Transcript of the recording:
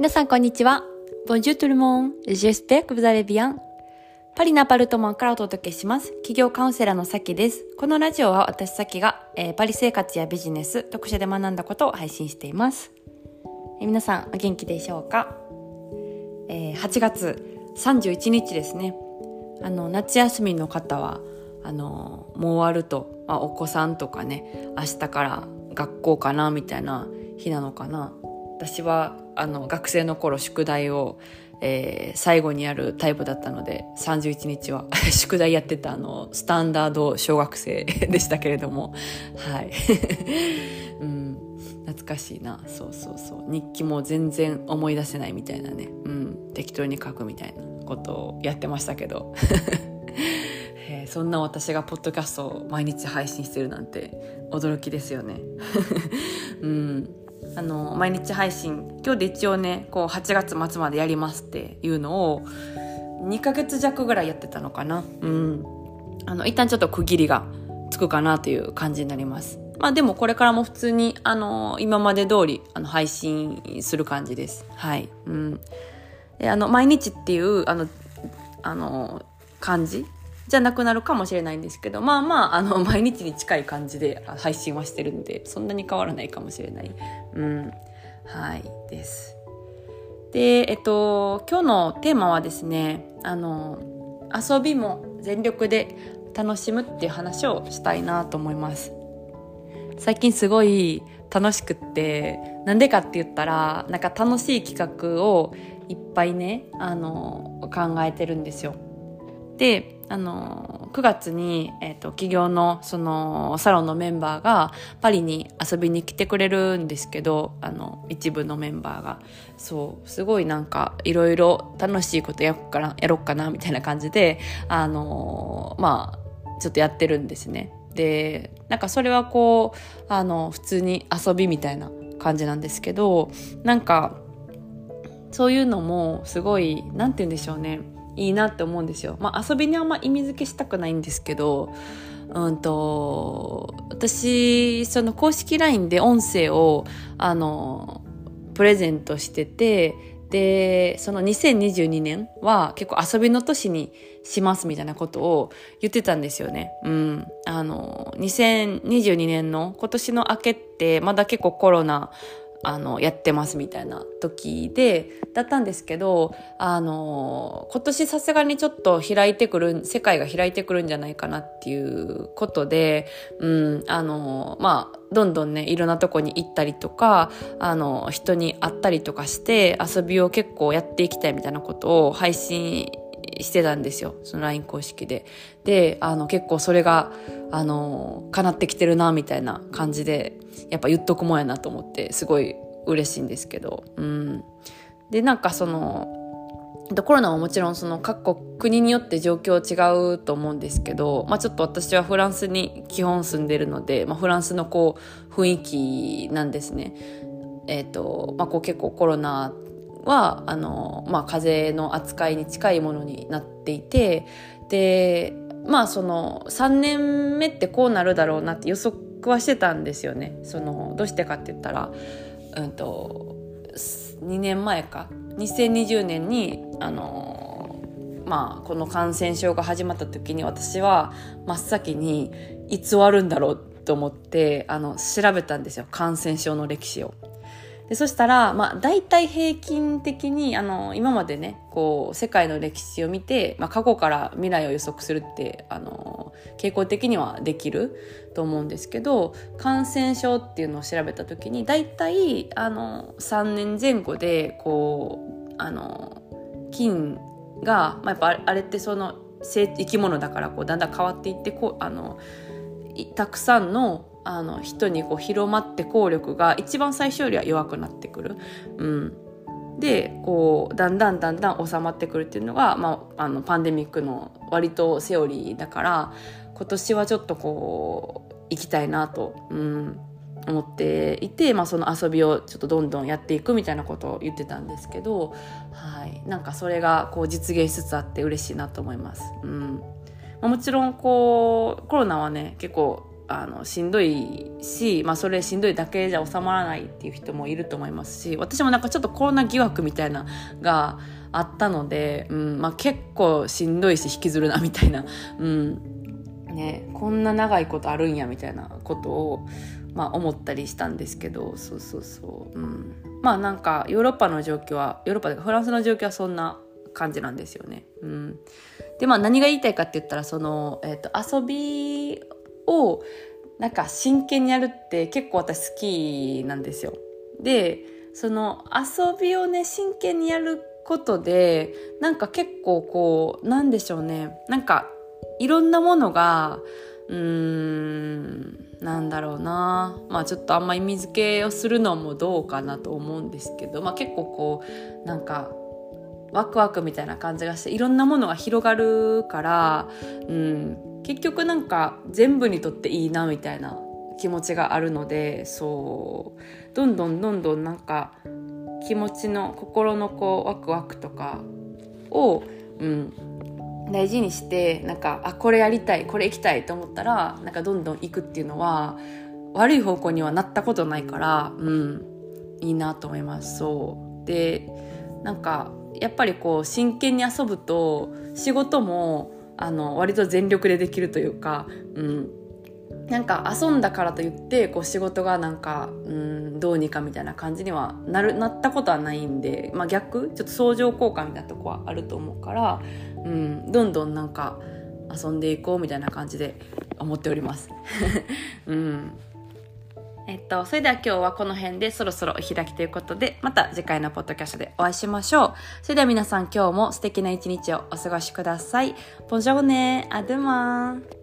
皆さんこんにちは。Bonjour tout le monde. J'espère que vous allez bien. パリのアパルトマンからお届けします。企業カウンセラーのさきです。このラジオは私さきが、えー、パリ生活やビジネス、読書で学んだことを配信しています。えー、皆さんお元気でしょうか、えー、8月31日ですね。あの、夏休みの方は、あの、もう終わると、まあ、お子さんとかね、明日から学校かなみたいな日なのかな。私はあの学生の頃宿題を、えー、最後にやるタイプだったので31日は 宿題やってたあのスタンダード小学生 でしたけれどもはい、うん、懐かしいな。そうそうそう。日記も全然思い出せないみたいなね、うん、適当に書くみたいなことをやってましたけど、そんな私がポッドキャストを毎日配信してるなんて驚きですよね。うん。あの毎日配信今日で一応ねこう8月末までやりますっていうのを2ヶ月弱ぐらいやってたのかな。うん。あの一旦ちょっと区切りがつくかなという感じになります。まあでもこれからも普通にあの今まで通りあの配信する感じです。はい。うん。であの毎日っていうあのあの感じじゃなくなるかもしれないんですけどまあまああの 毎日に近い感じで配信はしてるんでそんなに変わらないかもしれない、うん、はい。です。でえっと今日のテーマはですねあの遊びも全力で楽しむっていう話をしたいなと思います。最近すごい楽しくってなんでかって言ったらなんか楽しい企画をいっぱいねあの考えてるんですよ。であの9月に、えーと、企業のそのサロンのメンバーがパリに遊びに来てくれるんですけどあの一部のメンバーがそうすごいなんかいろいろ楽しいことやっかなやろっかなみたいな感じであのまあちょっとやってるんですね。でなんかそれはこうあの普通に遊びみたいな感じなんですけどなんかそういうのもすごい何て言うんでしょうねいいなって思うんですよ。まあ、遊びにあんま意味付けしたくないんですけど、うんと、私、その公式 LINE で音声を、あの、プレゼントしてて、で、その2022年は結構遊びの年にしますみたいなことを言ってたんですよね。うん。あの、2022年の今年の明けってまだ結構コロナあの、やってますみたいな時で、だったんですけど、あの、今年さすがにちょっと開いてくる、世界が開いてくるんじゃないかなっていうことで、うん、あの、まあ、どんどんね、いろんなとこに行ったりとか、あの、人に会ったりとかして、遊びを結構やっていきたいみたいなことを配信してたんですよ。その LINE 公式で。で、あの、結構それが、あの、叶ってきてるな、みたいな感じで、やっぱ言っとくもんやなと思って、すごい嬉しいんですけど。うん。で、なんかその、コロナはもちろんその各国国によって状況違うと思うんですけど、まあちょっと私はフランスに基本住んでるので、まあフランスのこう雰囲気なんですね。えっ、ー、と、まあこう結構コロナはあの、まあ、風邪の扱いに近いものになっていてでまあその3年目ってこうなるだろうなって予測はしてたんですよね。そのどうしてかって言ったら、うんと、2年前か2020年にあのまあこの感染症が始まった時に私は真っ先にいつ終わるんだろうと思ってあの調べたんですよ感染症の歴史を。でそしたら、まあ、大体平均的にあの今までねこう世界の歴史を見て、まあ、過去から未来を予測するってあの傾向的にはできると思うんですけど感染症っていうのを調べた時に大体あの3年前後でこうあの菌が、まあ、やっぱあれってその生き物だからこうだんだん変わっていってこうあのたくさんのあの人にこう広まって効力が一番最初よりは弱くなってくる。うん、でこうだんだんだんだん収まってくるっていうのが、まあ、あのパンデミックの割とセオリーだから今年はちょっとこう行きたいなと、うん、思っていて、まあ、その遊びをちょっとどんどんやっていくみたいなことを言ってたんですけど、はい、なんかそれがこう実現しつつあって嬉しいなと思います。うんまあ、もちろんこうコロナはね結構あのしんどいし、まあ、それしんどいだけじゃ収まらないっていう人もいると思いますし私もなんかちょっとコロナ疑惑みたいながあったので、うんまあ、結構しんどいし引きずるなみたいな、うん。ね、こんな長いことあるんやみたいなことを、まあ、思ったりしたんですけどそうそうそう、うん、まあなんかヨーロッパの状況はヨーロッパでフランスの状況はそんな感じなんですよね。うん、でまあ何が言いたいかって言ったらその、えーと、遊びをなんか真剣にやるって結構私好きなんですよ。でその遊びをね真剣にやることでなんか結構こうなんでしょうね。なんかいろんなものがうーんなんだろうな。まあちょっとあんま意味付けをするのもどうかなと思うんですけど、まあ、結構こうなんかワクワクみたいな感じがしていろんなものが広がるから、うん、結局なんか全部にとっていいなみたいな気持ちがあるのでそう。どんどんどんどんなんか気持ちの心のこうワクワクとかを、うん、大事にしてなんかあこれやりたいこれ行きたいと思ったらなんかどんどん行くっていうのは悪い方向にはなったことないから、うん、いいなと思います。そう。でなんかやっぱりこう真剣に遊ぶと仕事もあの割と全力でできるというか、うん、なんか遊んだからといってこう仕事がなんか、うん、どうにかみたいな感じにはなるなったことはないんで、まあ、逆ちょっと相乗効果みたいなとこはあると思うから、うん、どんどんなんか遊んでいこうみたいな感じで思っております。うんえっと、それでは今日はこの辺でそろそろお開きということで、また次回のポッドキャストでお会いしましょう。それでは皆さん今日も素敵な一日をお過ごしください。ボンジョーネ、アドゥマン。